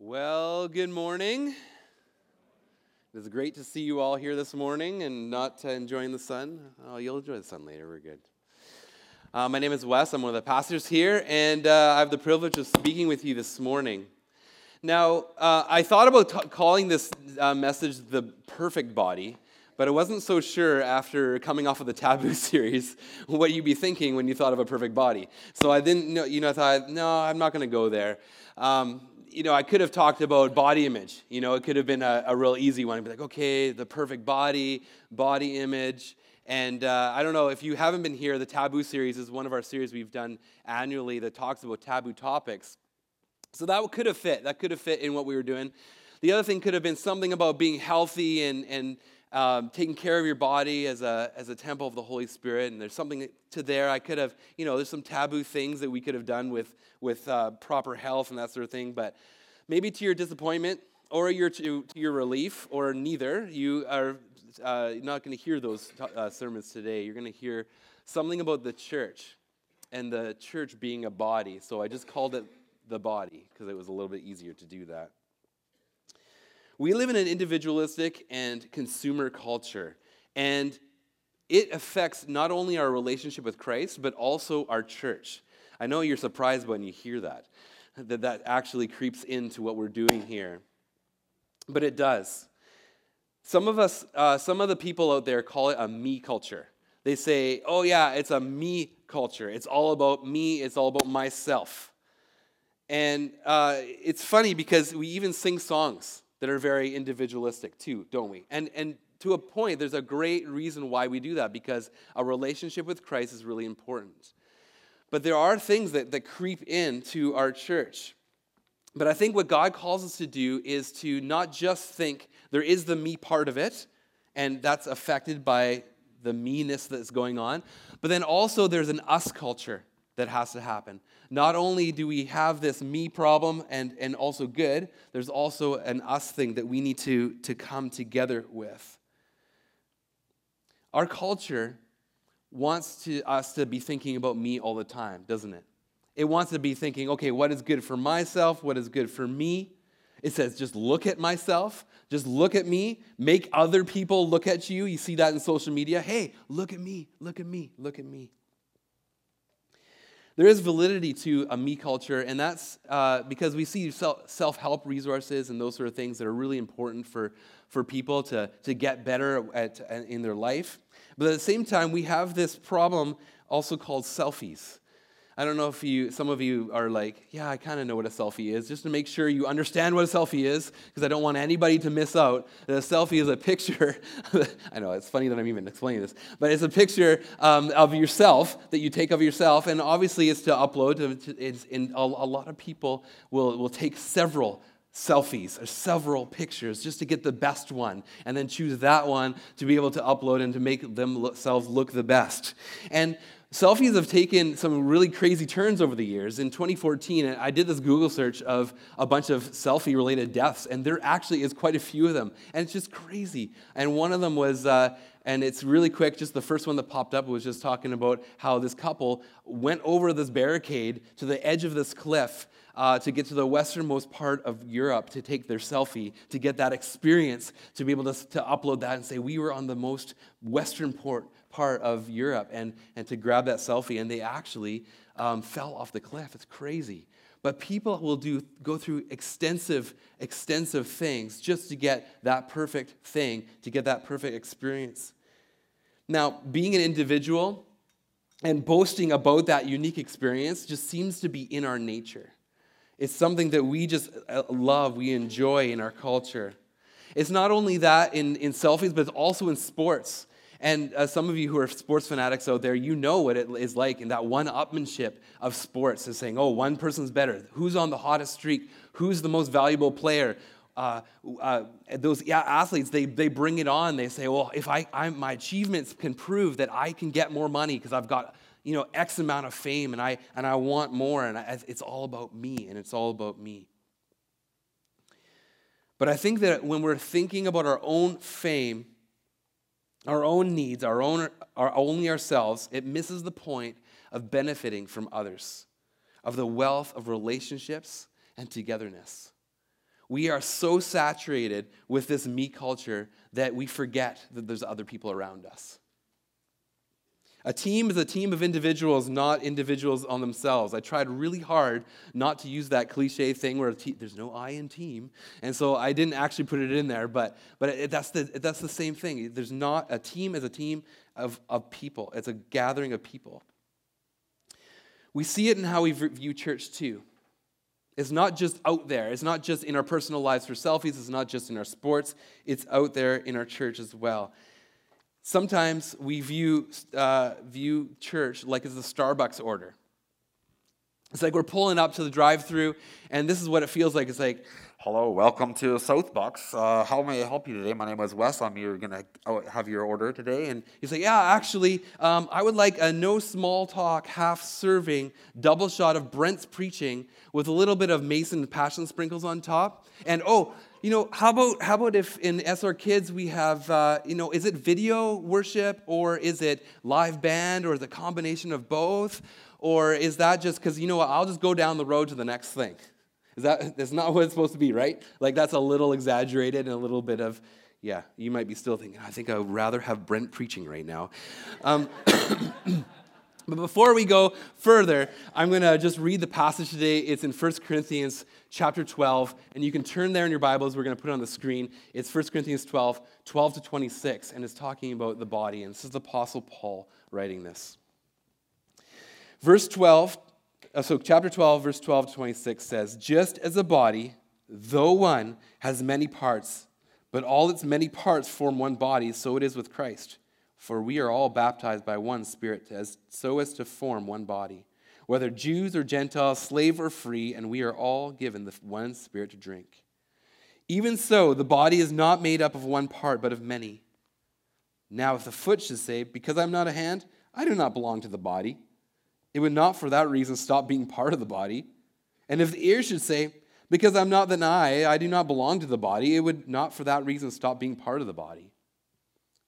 Well, good morning. It is great to see you all here this morning and not enjoying the sun. Oh, you'll enjoy the sun later. We're good. Uh, my name is Wes. I'm one of the pastors here, and uh, I have the privilege of speaking with you this morning. Now, uh, I thought about t- calling this uh, message the perfect body, but I wasn't so sure after coming off of the Taboo series what you'd be thinking when you thought of a perfect body. So I didn't know, you know, I thought, no, I'm not going to go there. Um, you know, I could have talked about body image. You know, it could have been a, a real easy one. I'd be like, okay, the perfect body, body image. And uh, I don't know if you haven't been here, the Taboo series is one of our series we've done annually that talks about taboo topics. So that could have fit. That could have fit in what we were doing. The other thing could have been something about being healthy and, and um, taking care of your body as a, as a temple of the Holy Spirit. And there's something to there. I could have, you know, there's some taboo things that we could have done with, with uh, proper health and that sort of thing. But maybe to your disappointment or your, to, to your relief or neither, you are uh, not going to hear those t- uh, sermons today. You're going to hear something about the church and the church being a body. So I just called it the body because it was a little bit easier to do that. We live in an individualistic and consumer culture, and it affects not only our relationship with Christ, but also our church. I know you're surprised when you hear that, that that actually creeps into what we're doing here. But it does. Some of us, uh, some of the people out there call it a me culture. They say, oh, yeah, it's a me culture. It's all about me, it's all about myself. And uh, it's funny because we even sing songs that are very individualistic too, don't we? And, and to a point, there's a great reason why we do that because a relationship with Christ is really important. But there are things that, that creep into our church. But I think what God calls us to do is to not just think there is the me part of it, and that's affected by the meanness that's going on, but then also there's an us culture that has to happen. Not only do we have this me problem and, and also good, there's also an us thing that we need to, to come together with. Our culture wants to, us to be thinking about me all the time, doesn't it? It wants to be thinking, okay, what is good for myself? What is good for me? It says, just look at myself, just look at me, make other people look at you. You see that in social media. Hey, look at me, look at me, look at me there is validity to a me culture, and that's uh, because we see self help resources and those sort of things that are really important for, for people to, to get better at, in their life. But at the same time, we have this problem also called selfies. I don't know if you, some of you are like, yeah, I kind of know what a selfie is, just to make sure you understand what a selfie is, because I don't want anybody to miss out. A selfie is a picture. I know it's funny that I'm even explaining this, but it's a picture um, of yourself that you take of yourself, and obviously it's to upload. It's in, a, a lot of people will will take several selfies or several pictures just to get the best one and then choose that one to be able to upload and to make themselves look the best. And Selfies have taken some really crazy turns over the years. In 2014, I did this Google search of a bunch of selfie related deaths, and there actually is quite a few of them. And it's just crazy. And one of them was, uh, and it's really quick, just the first one that popped up was just talking about how this couple went over this barricade to the edge of this cliff uh, to get to the westernmost part of Europe to take their selfie, to get that experience, to be able to, to upload that and say, We were on the most western port part of Europe and, and to grab that selfie, and they actually um, fell off the cliff. It's crazy. But people will do, go through extensive, extensive things just to get that perfect thing, to get that perfect experience. Now, being an individual and boasting about that unique experience just seems to be in our nature. It's something that we just uh, love, we enjoy in our culture. It's not only that in, in selfies, but it's also in sports. And uh, some of you who are sports fanatics out there, you know what it is like in that one upmanship of sports is saying, oh, one person's better. Who's on the hottest streak? Who's the most valuable player? Uh, uh, those yeah, athletes, they, they bring it on. They say, well, if I, I my achievements can prove that I can get more money because I've got you know X amount of fame and I, and I want more, and I, it's all about me, and it's all about me. But I think that when we're thinking about our own fame, our own needs, our own, our, only ourselves, it misses the point of benefiting from others, of the wealth of relationships and togetherness. We are so saturated with this me culture that we forget that there's other people around us. A team is a team of individuals, not individuals on themselves. I tried really hard not to use that cliche thing where te- there's no I in team, and so I didn't actually put it in there. But but it, that's the that's the same thing. There's not a team as a team of of people. It's a gathering of people. We see it in how we view church too. It's not just out there. It's not just in our personal lives for selfies. It's not just in our sports. It's out there in our church as well. Sometimes we view, uh, view church like it's a Starbucks order. It's like we're pulling up to the drive through, and this is what it feels like. It's like, Hello, welcome to Southbucks. Uh, how may I help you today? My name is Wes. I'm here going to oh, have your order today. And he's like, Yeah, actually, um, I would like a no small talk, half serving, double shot of Brent's preaching with a little bit of Mason passion sprinkles on top. And oh, you know, how about how about if in SR Kids we have, uh, you know, is it video worship or is it live band or is it a combination of both, or is that just because you know what? I'll just go down the road to the next thing. Is that that's not what it's supposed to be, right? Like that's a little exaggerated and a little bit of, yeah. You might be still thinking, I think I would rather have Brent preaching right now. Um, But before we go further, I'm going to just read the passage today. It's in 1 Corinthians chapter 12, and you can turn there in your Bibles. We're going to put it on the screen. It's 1 Corinthians 12, 12 to 26, and it's talking about the body. And this is the Apostle Paul writing this. Verse 12, uh, so chapter 12, verse 12 to 26 says, Just as a body, though one, has many parts, but all its many parts form one body, so it is with Christ. For we are all baptized by one Spirit, as, so as to form one body, whether Jews or Gentiles, slave or free, and we are all given the one Spirit to drink. Even so, the body is not made up of one part, but of many. Now, if the foot should say, Because I'm not a hand, I do not belong to the body, it would not for that reason stop being part of the body. And if the ear should say, Because I'm not an eye, I do not belong to the body, it would not for that reason stop being part of the body.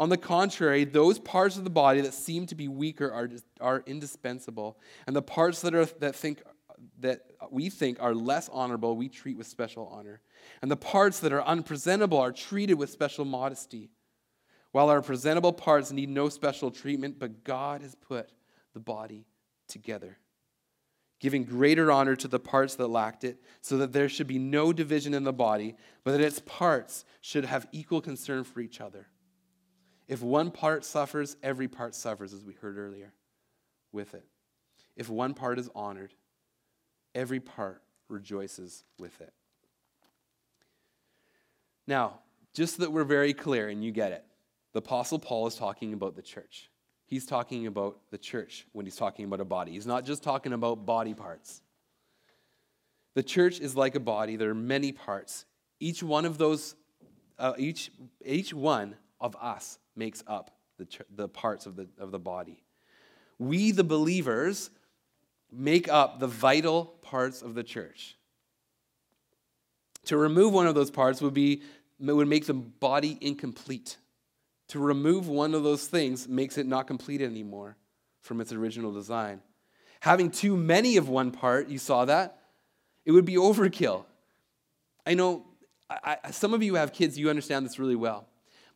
On the contrary, those parts of the body that seem to be weaker are, are indispensable, and the parts that, are, that, think, that we think are less honorable, we treat with special honor. And the parts that are unpresentable are treated with special modesty. While our presentable parts need no special treatment, but God has put the body together, giving greater honor to the parts that lacked it, so that there should be no division in the body, but that its parts should have equal concern for each other. If one part suffers, every part suffers, as we heard earlier with it. If one part is honored, every part rejoices with it. Now, just so that we're very clear and you get it, the Apostle Paul is talking about the church. He's talking about the church when he's talking about a body. He's not just talking about body parts. The church is like a body, there are many parts. Each one of those, uh, each, each one of us makes up the, the parts of the, of the body. We, the believers, make up the vital parts of the church. To remove one of those parts would, be, would make the body incomplete. To remove one of those things makes it not complete anymore from its original design. Having too many of one part, you saw that? It would be overkill. I know I, some of you have kids, you understand this really well.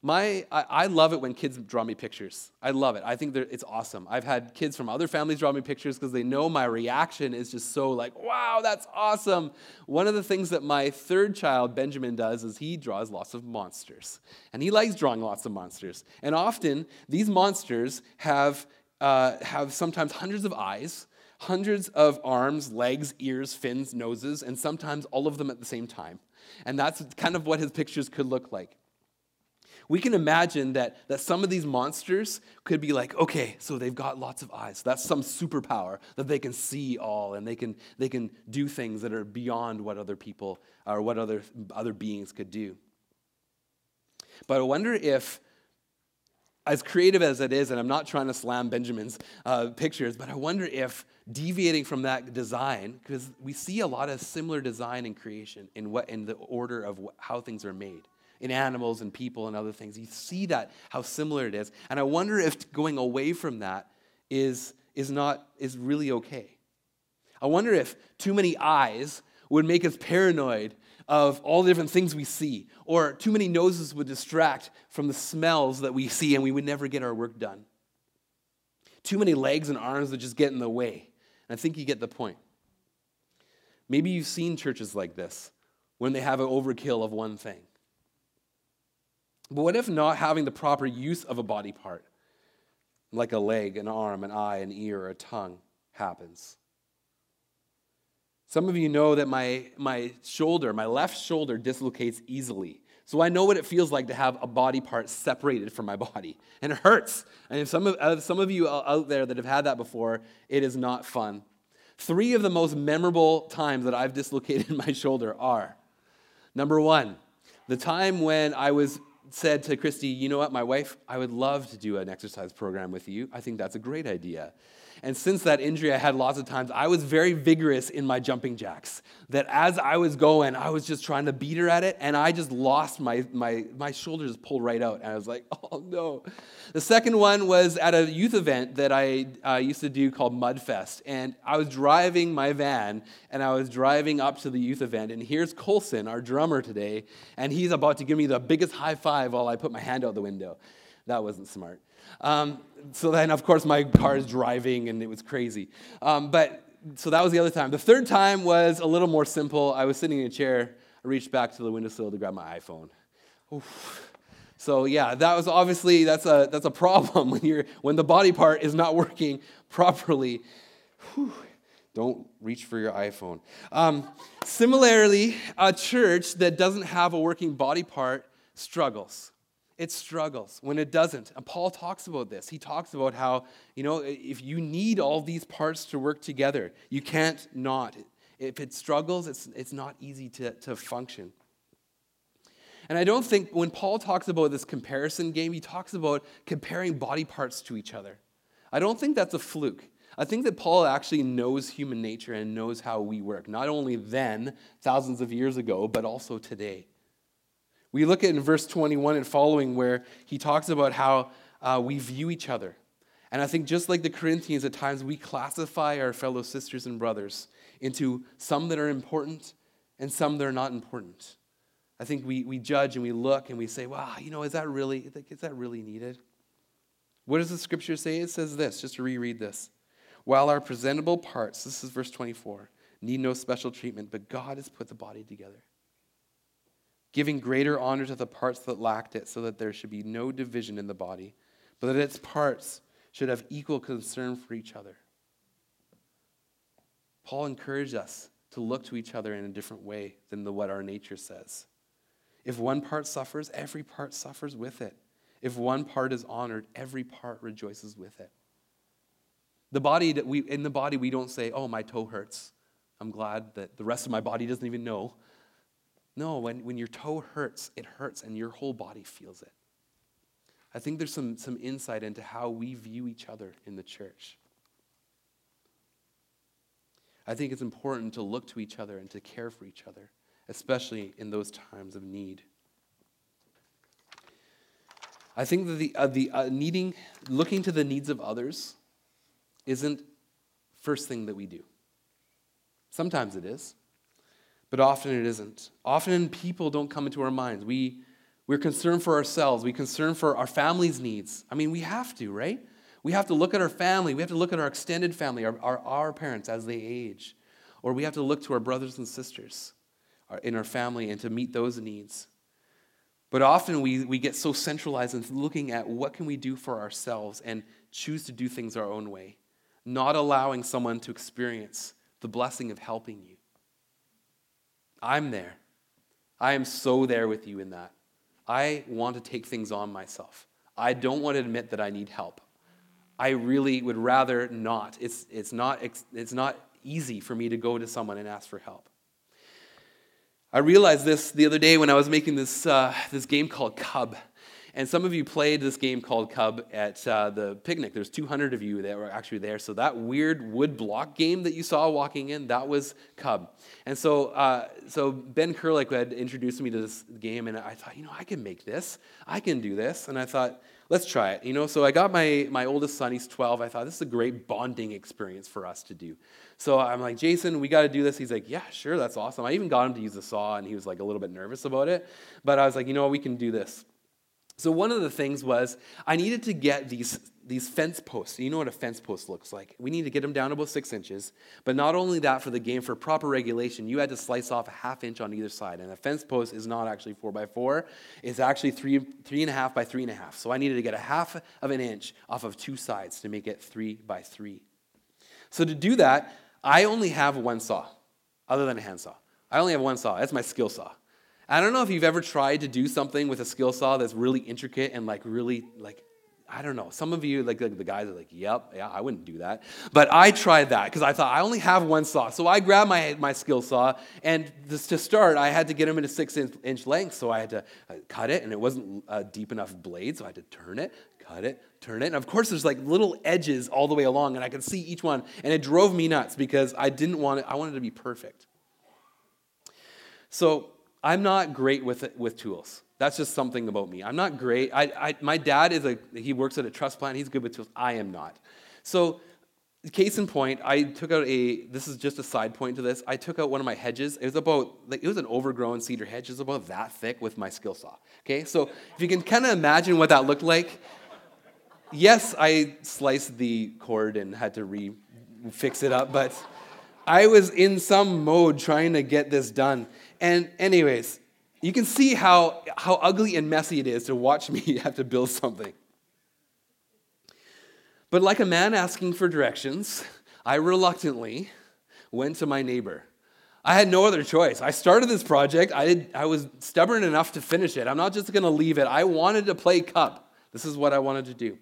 My, I, I, love it when kids draw me pictures. I love it. I think it's awesome. I've had kids from other families draw me pictures because they know my reaction is just so like, wow, that's awesome. One of the things that my third child, Benjamin, does is he draws lots of monsters. And he likes drawing lots of monsters. And often these monsters have, uh, have sometimes hundreds of eyes, hundreds of arms, legs, ears, fins, noses, and sometimes all of them at the same time. And that's kind of what his pictures could look like we can imagine that, that some of these monsters could be like, okay, so they've got lots of eyes. That's some superpower that they can see all and they can, they can do things that are beyond what other people or what other, other beings could do. But I wonder if, as creative as it is, and I'm not trying to slam Benjamin's uh, pictures, but I wonder if deviating from that design, because we see a lot of similar design in creation in what in the order of how things are made in animals and people and other things. You see that how similar it is, and I wonder if going away from that is is not is really okay. I wonder if too many eyes would make us paranoid of all the different things we see, or too many noses would distract from the smells that we see, and we would never get our work done. Too many legs and arms would just get in the way. And I think you get the point. Maybe you've seen churches like this when they have an overkill of one thing. But what if not having the proper use of a body part, like a leg, an arm, an eye, an ear, or a tongue, happens? Some of you know that my, my shoulder, my left shoulder, dislocates easily. So I know what it feels like to have a body part separated from my body. And it hurts. And if some of, uh, some of you out there that have had that before, it is not fun. Three of the most memorable times that I've dislocated my shoulder are number one, the time when I was said to Christy, you know what, my wife, I would love to do an exercise program with you. I think that's a great idea. And since that injury I had lots of times, I was very vigorous in my jumping jacks. That as I was going, I was just trying to beat her at it, and I just lost my, my, my shoulder just pulled right out. And I was like, oh no. The second one was at a youth event that I uh, used to do called Mudfest. And I was driving my van, and I was driving up to the youth event. And here's Colson, our drummer today, and he's about to give me the biggest high five while I put my hand out the window. That wasn't smart. Um, so then, of course, my car is driving and it was crazy. Um, but so that was the other time. The third time was a little more simple. I was sitting in a chair. I reached back to the windowsill to grab my iPhone. Oof. So yeah, that was obviously that's a that's a problem when you're when the body part is not working properly. Whew. Don't reach for your iPhone. Um, similarly, a church that doesn't have a working body part struggles it struggles when it doesn't. And Paul talks about this. He talks about how, you know, if you need all these parts to work together, you can't not. If it struggles, it's, it's not easy to, to function. And I don't think when Paul talks about this comparison game, he talks about comparing body parts to each other. I don't think that's a fluke. I think that Paul actually knows human nature and knows how we work, not only then, thousands of years ago, but also today. We look at in verse 21 and following where he talks about how uh, we view each other. And I think just like the Corinthians, at times we classify our fellow sisters and brothers into some that are important and some that are not important. I think we, we judge and we look and we say, wow, you know, is that really, is that really needed? What does the scripture say? It says this, just to reread this. While our presentable parts, this is verse 24, need no special treatment, but God has put the body together giving greater honor to the parts that lacked it, so that there should be no division in the body, but that its parts should have equal concern for each other. Paul encouraged us to look to each other in a different way than the, what our nature says. If one part suffers, every part suffers with it. If one part is honored, every part rejoices with it. The body that we in the body we don't say, "Oh, my toe hurts." I'm glad that the rest of my body doesn't even know. No, when, when your toe hurts, it hurts and your whole body feels it. I think there's some, some insight into how we view each other in the church. I think it's important to look to each other and to care for each other, especially in those times of need. I think that the, uh, the uh, needing, looking to the needs of others isn't first thing that we do. Sometimes it is but often it isn't. Often people don't come into our minds. We, we're concerned for ourselves, we concern for our family's needs. I mean, we have to, right? We have to look at our family, we have to look at our extended family, our, our, our parents as they age. Or we have to look to our brothers and sisters in our family and to meet those needs. But often we, we get so centralized in looking at what can we do for ourselves and choose to do things our own way, not allowing someone to experience the blessing of helping you. I'm there. I am so there with you in that. I want to take things on myself. I don't want to admit that I need help. I really would rather not. It's, it's, not, it's not easy for me to go to someone and ask for help. I realized this the other day when I was making this, uh, this game called Kubb. And some of you played this game called Kubb at uh, the picnic. There's 200 of you that were actually there. So that weird wood block game that you saw walking in, that was Kubb. And so, uh, so Ben Kerlick had introduced me to this game, and I thought, you know, I can make this. I can do this. And I thought, let's try it. You know, so I got my, my oldest son, he's 12. I thought this is a great bonding experience for us to do. So I'm like, Jason, we got to do this. He's like, yeah, sure, that's awesome. I even got him to use the saw, and he was like a little bit nervous about it. But I was like, you know we can do this. So one of the things was I needed to get these, these fence posts. You know what a fence post looks like. We need to get them down about six inches. But not only that, for the game, for proper regulation, you had to slice off a half inch on either side. And a fence post is not actually four by four. It's actually three, three and a half by three and a half. So I needed to get a half of an inch off of two sides to make it three by three. So to do that, I only have one saw, other than a hand saw. I only have one saw. That's my skill saw. I don't know if you've ever tried to do something with a skill saw that's really intricate and like really like I don't know. Some of you, like, like, the guys, are like, "Yep, yeah, I wouldn't do that." But I tried that because I thought I only have one saw, so I grabbed my my skill saw, and this, to start, I had to get them in a six inch, inch length, so I had to uh, cut it, and it wasn't a deep enough blade, so I had to turn it, cut it, turn it, and of course, there's like little edges all the way along, and I could see each one, and it drove me nuts because I didn't want it. I wanted it to be perfect. So I'm not great with, with tools. That's just something about me. I'm not great. I, I, my dad is a, he works at a truss plant. He's good with tools. I am not. So, case in point, I took out a, this is just a side point to this. I took out one of my hedges. It was about, like, it was an overgrown cedar hedge. It was about that thick with my skill saw. Okay, so if you can kind of imagine what that looked like, yes, I sliced the cord and had to re fix it up, but I was in some mode trying to get this done. And, anyways, you can see how, how ugly and messy it is to watch me have to build something. But like a man asking for directions, I reluctantly went to my neighbor. I had no other choice. I started this project. I, did, I was stubborn enough to finish it. I'm not just going to leave it. I wanted to play Kubb. This is what I wanted to do.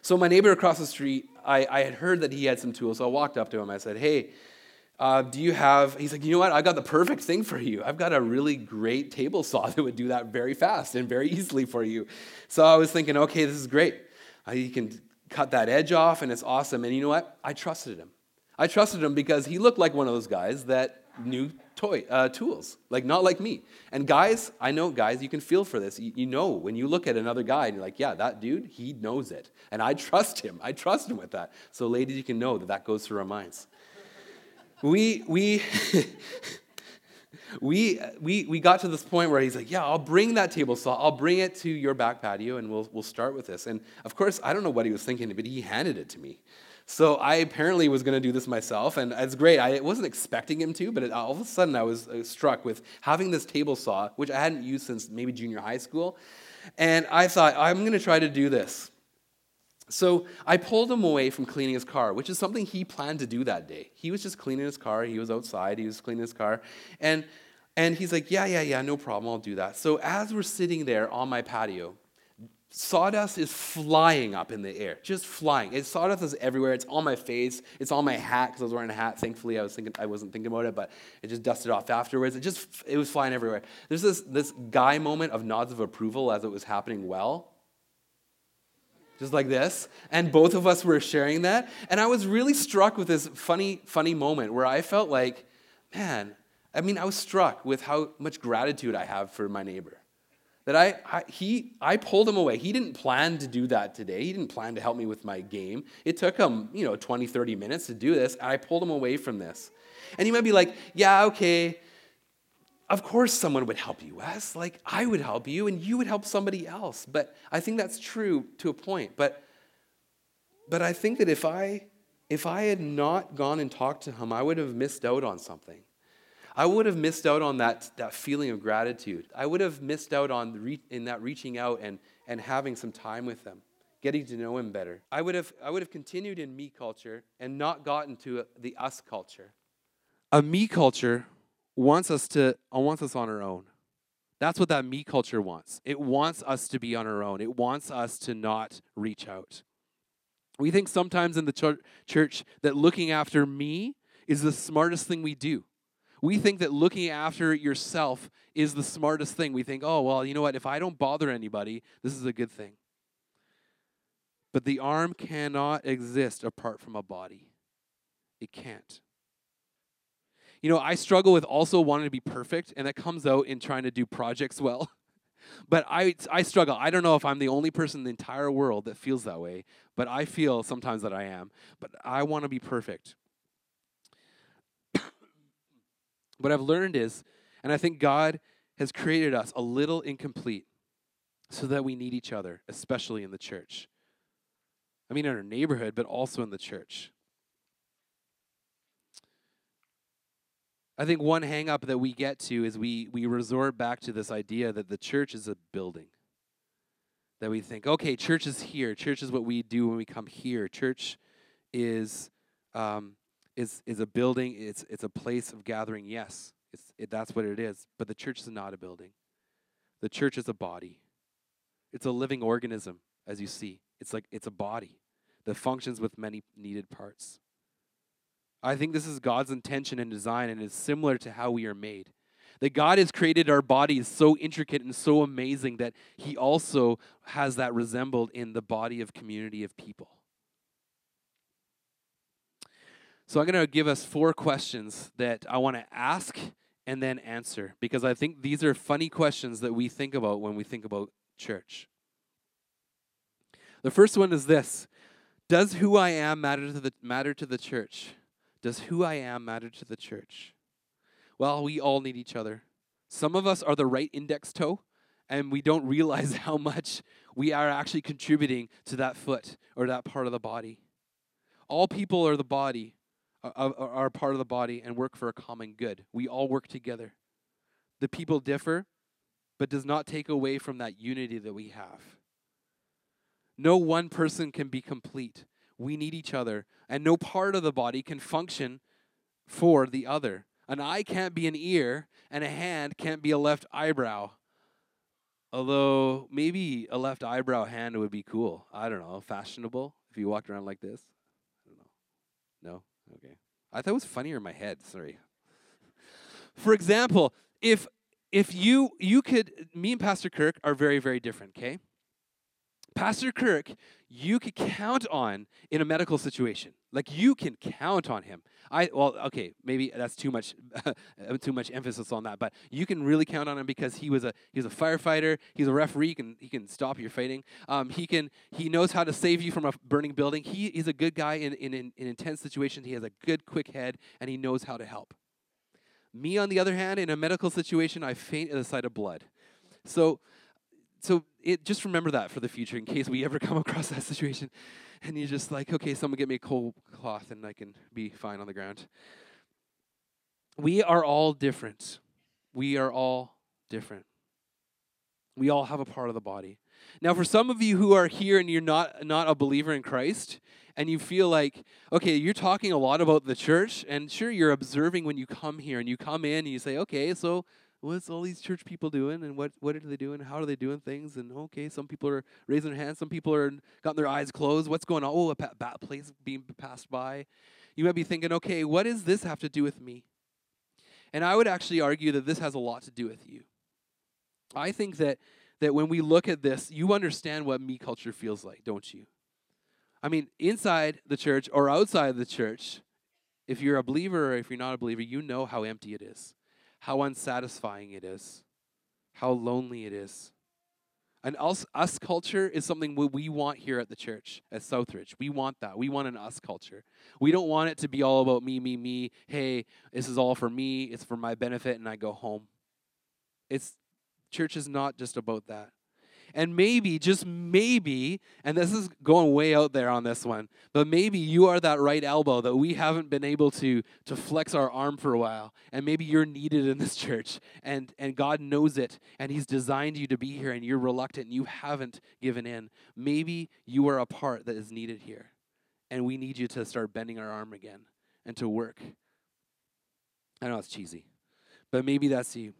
So, my neighbor across the street, I, I had heard that he had some tools. So I walked up to him. I said, Hey, uh, do you have, he's like, you know what? I've got the perfect thing for you. I've got a really great table saw that would do that very fast and very easily for you. So I was thinking, okay, this is great. Uh, you can cut that edge off and it's awesome. And you know what? I trusted him. I trusted him because he looked like one of those guys that knew toy uh, tools, like not like me. And guys, I know guys, you can feel for this. You, you, know when you look at another guy and you're like, yeah, that dude, he knows it, and I trust him. I trust him with that. So, ladies, you can know that that goes through our minds we, we, we, we, we got to this point where he's like, Yeah, I'll bring that table saw. I'll bring it to your back patio and we'll, we'll start with this. And of course, I don't know what he was thinking, but he handed it to me. So I apparently was going to do this myself, and it's great. I wasn't expecting him to, but it, all of a sudden I was uh, struck with having this table saw, which I hadn't used since maybe junior high school. And I thought, I'm going to try to do this. So I pulled him away from cleaning his car, which is something he planned to do that day. He was just cleaning his car. He was outside. He was cleaning his car. And, and he's like, Yeah, yeah, yeah, no problem. I'll do that. So as we're sitting there on my patio, sawdust is flying up in the air, just flying. It, sawdust is everywhere. It's on my face. It's on my hat because I was wearing a hat. Thankfully, I was thinking I wasn't thinking about it, but it just dusted off afterwards. It just it was flying everywhere. There's this this guy moment of nods of approval as it was happening well just like this. And both of us were sharing that. And I was really struck with this funny, funny moment where I felt like, man, I mean, I was struck with how much gratitude I have for my neighbor. That I, I, he, I pulled him away. He didn't plan to do that today. He didn't plan to help me with my game. It took him, you know, 20, 30 minutes to do this, and I pulled him away from this. And he might be like, yeah, okay, of course someone would help you, Wes. Like I would help you and you would help somebody else. But I think that's true to a point. But but I think that if I if I had not gone and talked to him, I would have missed out on something. I would have missed out on that, that feeling of gratitude. I would have missed out on re- in that reaching out and, and having some time with them, getting to know him better. I would have, I would have continued in me culture and not gotten to the us culture. A me culture wants us to uh, wants us on our own. That's what that me culture wants. It wants us to be on our own. It wants us to not reach out. We think sometimes in the church that looking after me is the smartest thing we do. We think that looking after yourself is the smartest thing. We think, oh, well, you know what? If I don't bother anybody, this is a good thing. But the arm cannot exist apart from a body. It can't. You know, I struggle with also wanting to be perfect, and that comes out in trying to do projects well. but I, I struggle. I don't know if I'm the only person in the entire world that feels that way, but I feel sometimes that I am. But I want to be perfect. what I've learned is, and I think God has created us a little incomplete so that we need each other, especially in the church. I mean, in our neighborhood, but also in the church. I think one hangup that we get to is we, we resort back to this idea that the church is a building. That we think, okay, church is here. Church is what we do when we come here. Church is um, is is a building. It's it's a place of gathering. Yes, it's it, that's what it is. But the church is not a building. The church is a body. It's a living organism, as you see. It's like it's a body that functions with many needed parts. I think this is God's intention and design, and is similar to how we are made. That God has created our bodies so intricate and so amazing that He also has that resembled in the body of community of people. So I'm going to give us four questions that I want to ask and then answer because I think these are funny questions that we think about when we think about church. The first one is this Does who I am matter to the, matter to the church? Does who I am matter to the church? Well, we all need each other. Some of us are the right index toe, and we don't realize how much we are actually contributing to that foot or that part of the body. All people are the body, are, are part of the body, and work for a common good. We all work together. The people differ, but does not take away from that unity that we have. No one person can be complete. We need each other, and no part of the body can function for the other. An eye can't be an ear, and a hand can't be a left eyebrow. Although maybe a left eyebrow hand would be cool. I don't know, fashionable if you walked around like this. I don't know. No? Okay. I thought it was funnier in my head. Sorry. For example, if if you you could me and Pastor Kirk are very very different, okay? Pastor Kirk, you could count on in a medical situation. Like you can count on him. I well, okay, maybe that's too much too much emphasis on that, but you can really count on him because he was a he was a firefighter, he's a referee, he can he can stop your fighting. Um, he can he knows how to save you from a burning building. He is a good guy in, in, in, in intense situations. He has a good quick head and he knows how to help. Me, on the other hand, in a medical situation, I faint at the sight of blood. So so it, just remember that for the future in case we ever come across that situation. And you're just like okay someone get me a cold cloth and i can be fine on the ground. We are all different. We are all different. We all have a part of the body. Now for some of you who are here and you're not not a believer in christ and you feel like okay you're talking a lot about the church and sure you're observing when you come here and you come in and you say okay so what's all these church people doing and what, what are they doing? How are they doing things? And okay, some people are raising their hands, some people are got their eyes closed. What's going on? Oh, a bat place being passed by. You might be thinking, okay, what does this have to do with me? And I would actually argue that this has a lot to do with you. I think that that when we look at this, you understand what me culture feels like, don't you? I mean, inside the church or outside the church, if you're a believer or if you're not a believer, you know how empty it is how unsatisfying it is, how lonely it is. And us, us culture is something we want here at the church, at Southridge. We want that. We want an us culture. We don't want it to be all about me, me, me. Hey, this is all for me. It's for my benefit, and I go home. It's church is not just about that. And maybe, just maybe, and this is going way out there on this one, but maybe you are that right elbow that we haven't been able to, to flex our arm for a while. And maybe you're needed in this church, and, and God knows it, and He's designed you to be here, and you're reluctant, and you haven't given in. Maybe you are a part that is needed here, and we need you to start bending our arm again and to work. I know it's cheesy, but maybe that's you.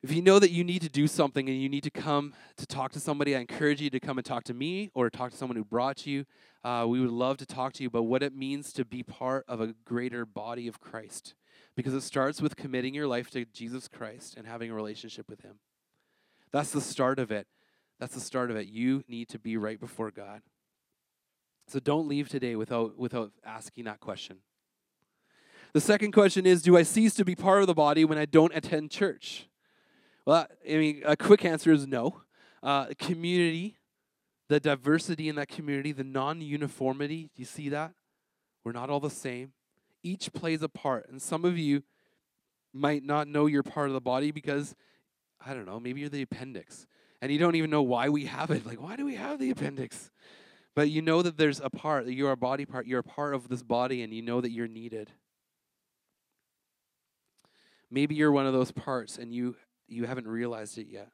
If you know that you need to do something and you need to come to talk to somebody, I encourage you to come and talk to me or talk to someone who brought you. Uh, we would love to talk to you about what it means to be part of a greater body of Christ. because it starts with committing your life to Jesus Christ and having a relationship with Him. That's the start of it. That's the start of it. You need to be right before God. So don't leave today without, without asking that question. The second question is Do I cease to be part of the body when I don't attend church? Well, I mean, a quick answer is no. Uh, community, the diversity in that community, the non uniformity, do you see that? We're not all the same. Each plays a part. And some of you might not know you're part of the body because, I don't know, maybe you're the appendix and you don't even know why we have it. Like, why do we have the appendix? But you know that there's a part, that you're a body part, you're a part of this body, and you know that you're needed. Maybe you're one of those parts and you you haven't realized it yet.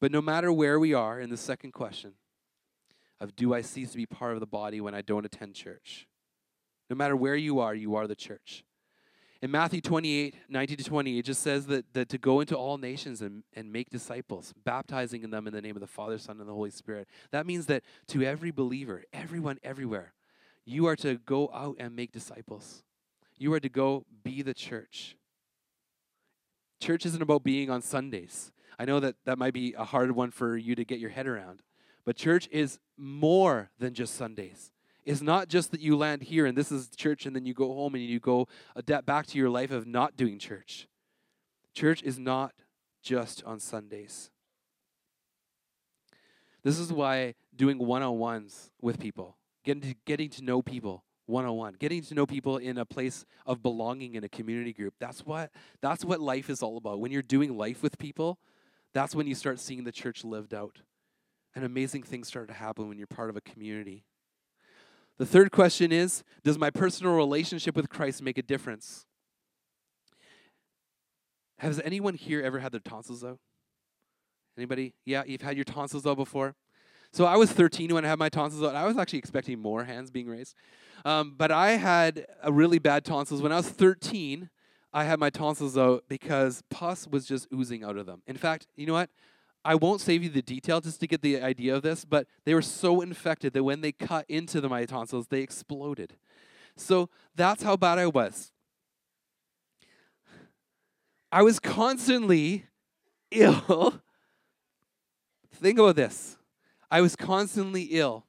But no matter where we are in the second question of do I cease to be part of the body when I don't attend church? No matter where you are, you are the church. In Matthew 28, 19 to 20, it just says that, that to go into all nations and, and make disciples, baptizing in them in the name of the Father, Son, and the Holy Spirit. That means that to every believer, everyone, everywhere, you are to go out and make disciples. You are to go be the church. Church isn't about being on Sundays. I know that that might be a hard one for you to get your head around, but church is more than just Sundays It's not just that you land here and this is church and then you go home and you go adapt back to your life of not doing church. Church is not just on Sundays. This is why doing one on ones with people, getting to, getting to know people one on one, getting to know people in a place of belonging in a community group. That's what that's what life is all about. When you're doing life with people, that's when you start seeing the church lived out. And amazing things start to happen when you're part of a community. The third question is Does my personal relationship with Christ make a difference? Has anyone here ever had their tonsils out? Anybody? Yeah, you've had your tonsils out before? So I was 13 when I had my tonsils out. I was actually expecting more hands being raised. Um, but I had a really bad tonsils. When I was 13, I had my tonsils out because pus was just oozing out of them. In fact, you know what? I won't save you the detail just to get the idea of this, but they were so infected that when they cut into the, my tonsils, they exploded. So that's how bad I was. I was constantly ill. Think about this. I was constantly ill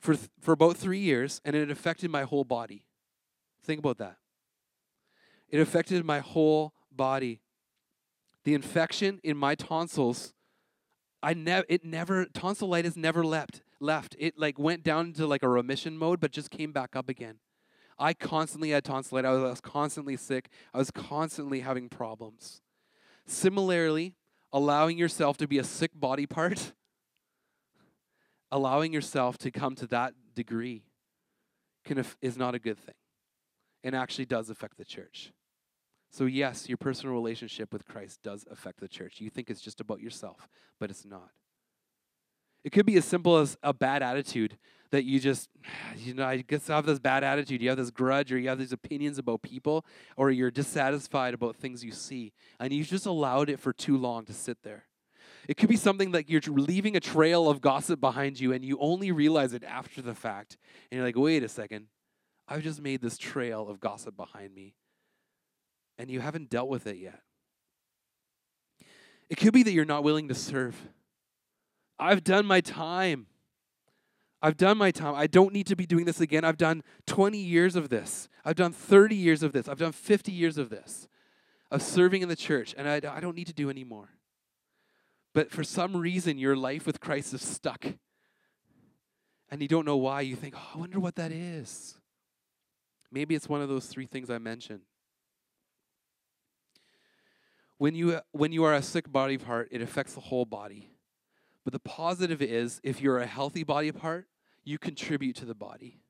for, th- for about three years, and it affected my whole body. Think about that. It affected my whole body. The infection in my tonsils I never it never tonsillitis never left left. It like went down into like a remission mode, but just came back up again. I constantly had tonsillitis. I was, I was constantly sick. I was constantly having problems. Similarly, allowing yourself to be a sick body part, allowing yourself to come to that degree, can is not a good thing, and actually does affect the church. So, yes, your personal relationship with Christ does affect the church. You think it's just about yourself, but it's not. It could be as simple as a bad attitude that you just, you know, I guess have this bad attitude. You have this grudge or you have these opinions about people or you're dissatisfied about things you see and you've just allowed it for too long to sit there. It could be something like you're leaving a trail of gossip behind you and you only realize it after the fact. And you're like, wait a second, I've just made this trail of gossip behind me and you haven't dealt with it yet. It could be that you're not willing to serve. I've done my time. I've done my time. I don't need to be doing this again. I've done 20 years of this. I've done 30 years of this. I've done 50 years of this, of serving in the church, and I, I don't need to do anymore. But for some reason, your life with Christ is stuck. And you don't know why. You think, oh, I wonder what that is. Maybe it's one of those three things I mentioned. When you, when you are a sick body part, it affects the whole body. But the positive is if you're a healthy body part, you contribute to the body.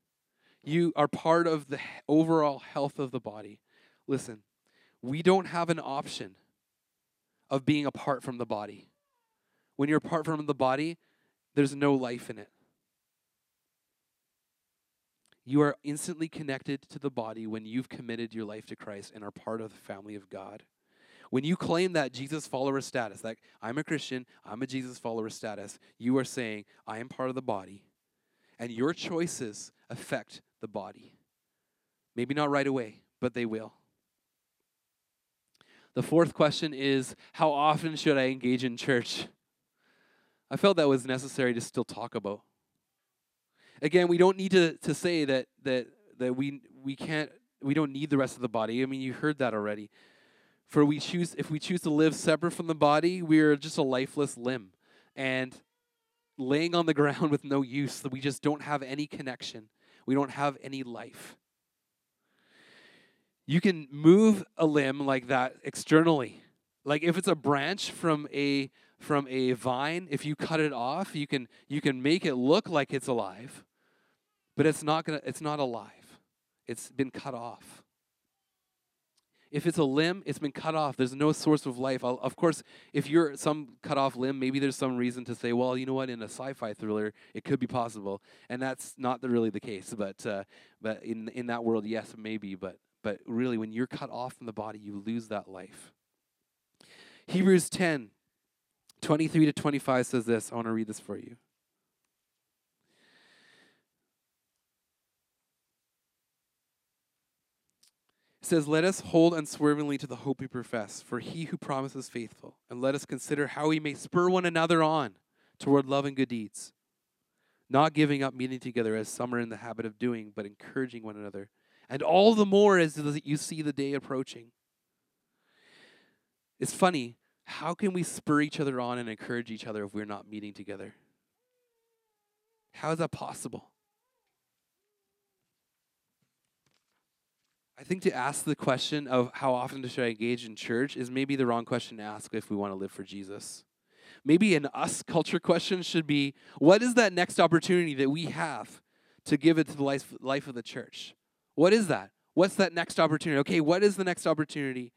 You are part of the overall health of the body. Listen, we don't have an option of being apart from the body. When you're apart from the body, there's no life in it. You are instantly connected to the body when you've committed your life to Christ and are part of the family of God. When you claim that Jesus follower status, like I'm a Christian, I'm a Jesus follower status, you are saying, I am part of the body. And your choices affect the body. Maybe not right away, but they will. The fourth question is How often should I engage in church? I felt that was necessary to still talk about. Again, we don't need to, to say that, that, that we, we can't, we don't need the rest of the body. I mean, you heard that already. For we choose, if we choose to live separate from the body, we are just a lifeless limb. And laying on the ground with no use, that we just don't have any connection. We don't have any life. You can move a limb like that externally. Like if it's a branch from a from a vine, if you cut it off, you can you can make it look like it's alive, but it's not gonna it's not alive. It's been cut off. If it's a limb, it's been cut off. There's no source of life. I'll, of course, if you're some cut off limb, maybe there's some reason to say, well, you know what, in a sci-fi thriller, it could be possible, and that's not the, really the case. But uh, but in in that world, yes, maybe. But but really, when you're cut off from the body, you lose that life. Hebrews 10, 23 to 25 says this. I want to read this for you. It says, Let us hold unswervingly to the hope we profess, for he who promises faithful, and let us consider how we may spur one another on toward love and good deeds, not giving up meeting together as some are in the habit of doing, but encouraging one another, and all the more as you see the day approaching. It's funny, how can we spur each other on and encourage each other if we're not meeting together? How is that possible? I think to ask the question of how often should I engage in church is maybe the wrong question to ask if we want to live for Jesus. Maybe an us culture question should be what is that next opportunity that we have to give it to the life, life of the church? What is that? What's that next opportunity? Okay, what is the next opportunity?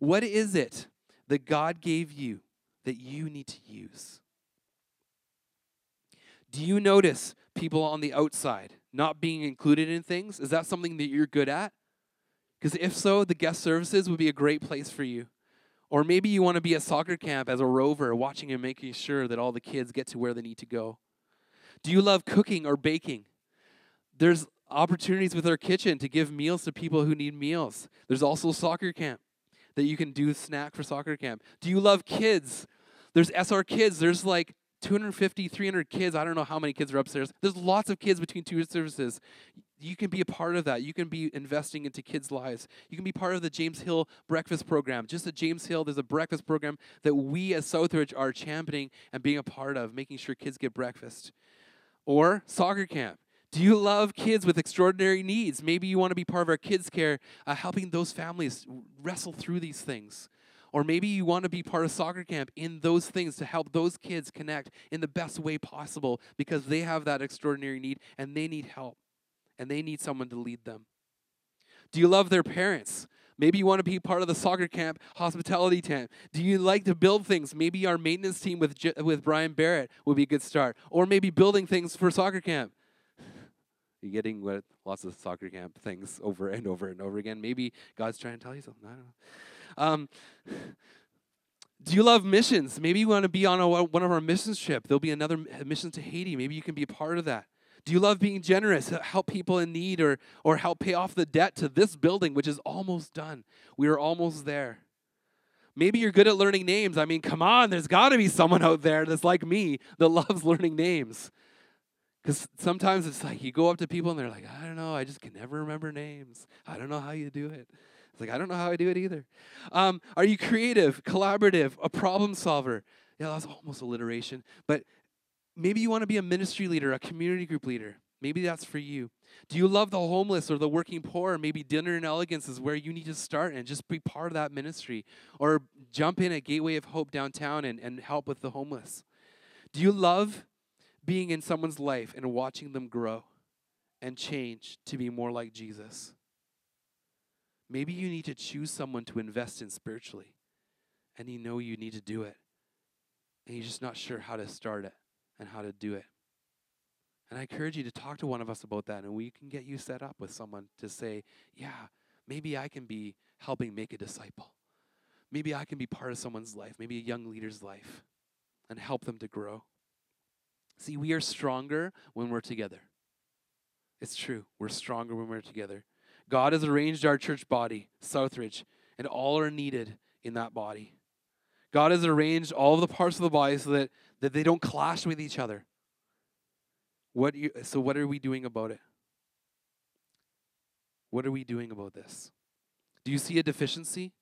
What is it that God gave you that you need to use? Do you notice people on the outside not being included in things? Is that something that you're good at? Because if so, the guest services would be a great place for you. Or maybe you want to be at soccer camp as a rover, watching and making sure that all the kids get to where they need to go. Do you love cooking or baking? There's opportunities with our kitchen to give meals to people who need meals. There's also soccer camp that you can do snack for soccer camp. Do you love kids? There's SR Kids. There's like 250, 300 kids. I don't know how many kids are upstairs. There's lots of kids between two services. You can be a part of that. You can be investing into kids' lives. You can be part of the James Hill breakfast program. Just at James Hill, there's a breakfast program that we as Southridge are championing and being a part of, making sure kids get breakfast. Or soccer camp. Do you love kids with extraordinary needs? Maybe you want to be part of our kids' care, uh, helping those families wrestle through these things. Or maybe you want to be part of soccer camp in those things to help those kids connect in the best way possible because they have that extraordinary need and they need help and they need someone to lead them. Do you love their parents? Maybe you want to be part of the soccer camp hospitality tent. Do you like to build things? Maybe our maintenance team with, with Brian Barrett would be a good start. Or maybe building things for soccer camp. You're getting what lots of soccer camp things over and over and over again. Maybe God's trying to tell you something. I don't know. Um, do you love missions? Maybe you want to be on a, one of our missions trip. There'll be another mission to Haiti. Maybe you can be a part of that. Do you love being generous, help people in need, or, or help pay off the debt to this building, which is almost done? We are almost there. Maybe you're good at learning names. I mean, come on, there's got to be someone out there that's like me that loves learning names. Because sometimes it's like you go up to people and they're like, I don't know, I just can never remember names. I don't know how you do it. It's like, I don't know how I do it either. Um, are you creative, collaborative, a problem solver? Yeah, that's almost alliteration. But maybe you want to be a ministry leader, a community group leader. Maybe that's for you. Do you love the homeless or the working poor? Maybe Dinner and Elegance is where you need to start and just be part of that ministry. Or jump in at Gateway of Hope downtown and, and help with the homeless. Do you love being in someone's life and watching them grow and change to be more like Jesus? Maybe you need to choose someone to invest in spiritually, and you know you need to do it, and you're just not sure how to start it and how to do it. And I encourage you to talk to one of us about that, and we can get you set up with someone to say, Yeah, maybe I can be helping make a disciple. Maybe I can be part of someone's life, maybe a young leader's life, and help them to grow. See, we are stronger when we're together. It's true. We're stronger when we're together. God has arranged our church body, Southridge, and all are needed in that body. God has arranged all of the parts of the body so that, that they don't clash with each other. What you, so, what are we doing about it? What are we doing about this? Do you see a deficiency?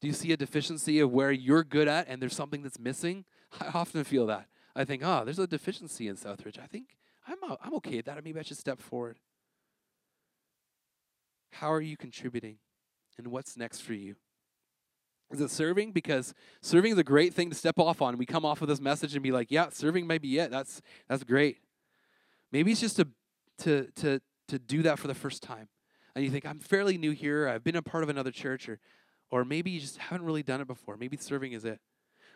Do you see a deficiency of where you're good at and there's something that's missing? I often feel that. I think, oh, there's a deficiency in Southridge. I think I'm, I'm okay at that. Maybe I should step forward. How are you contributing? And what's next for you? Is it serving? Because serving is a great thing to step off on. We come off of this message and be like, yeah, serving might be it. That's that's great. Maybe it's just to to to to do that for the first time. And you think, I'm fairly new here, I've been a part of another church, or or maybe you just haven't really done it before. Maybe serving is it.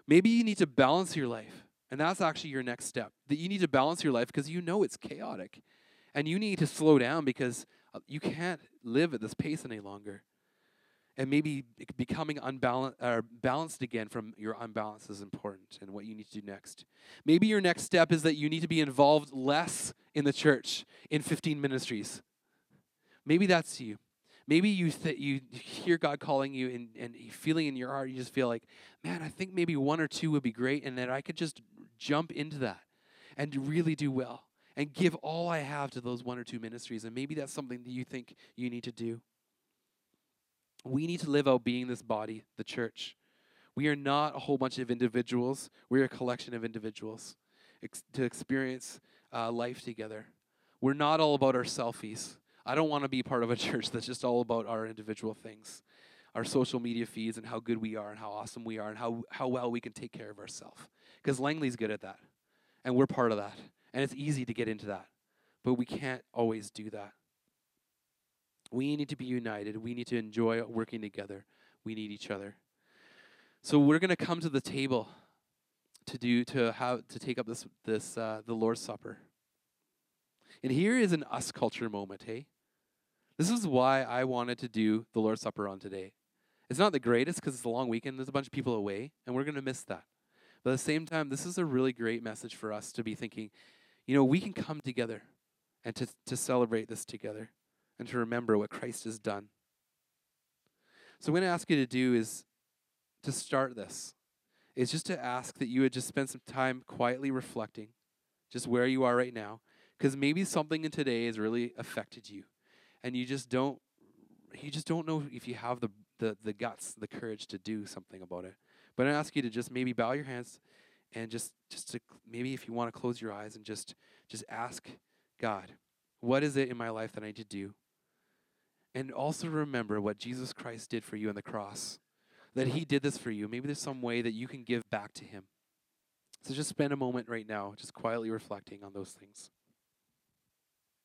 Maybe you need to balance your life. And that's actually your next step. That you need to balance your life because you know it's chaotic. And you need to slow down because uh, you can't live at this pace any longer and maybe becoming unbalanced or balanced again from your unbalance is important and what you need to do next maybe your next step is that you need to be involved less in the church in 15 ministries maybe that's you maybe you th- you hear god calling you and, and feeling in your heart you just feel like man i think maybe one or two would be great and that i could just jump into that and really do well and give all i have to those one or two ministries and maybe that's something that you think you need to do we need to live out being this body, the church. We are not a whole bunch of individuals, we're a collection of individuals ex- to experience uh, life together. We're not all about our selfies. I don't want to be part of a church that's just all about our individual things, our social media feeds, and how good we are, and how awesome we are, and how, how well we can take care of ourselves. Because Langley's good at that, and we're part of that. And it's easy to get into that, but we can't always do that. We need to be united. We need to enjoy working together. We need each other. So we're going to come to the table to do to have to take up this this uh, the Lord's Supper. And here is an us culture moment, hey? This is why I wanted to do the Lord's Supper on today. It's not the greatest because it's a long weekend. There's a bunch of people away, and we're going to miss that. But at the same time, this is a really great message for us to be thinking, you know, we can come together and to, to celebrate this together and to remember what Christ has done. So, what I'm going to ask you to do is to start this, is just to ask that you would just spend some time quietly reflecting just where you are right now, because maybe something in today has really affected you, and you just don't, you just don't know if you have the the, the guts, the courage to do something about it. But I ask you to just maybe bow your hands and just just to maybe if you want to close your eyes and just just ask God, what is it in my life that I need to do? And also remember what Jesus Christ did for you on the cross. That he did this for you. Maybe there's some way that you can give back to him. So just spend a moment right now, just quietly reflecting on those things.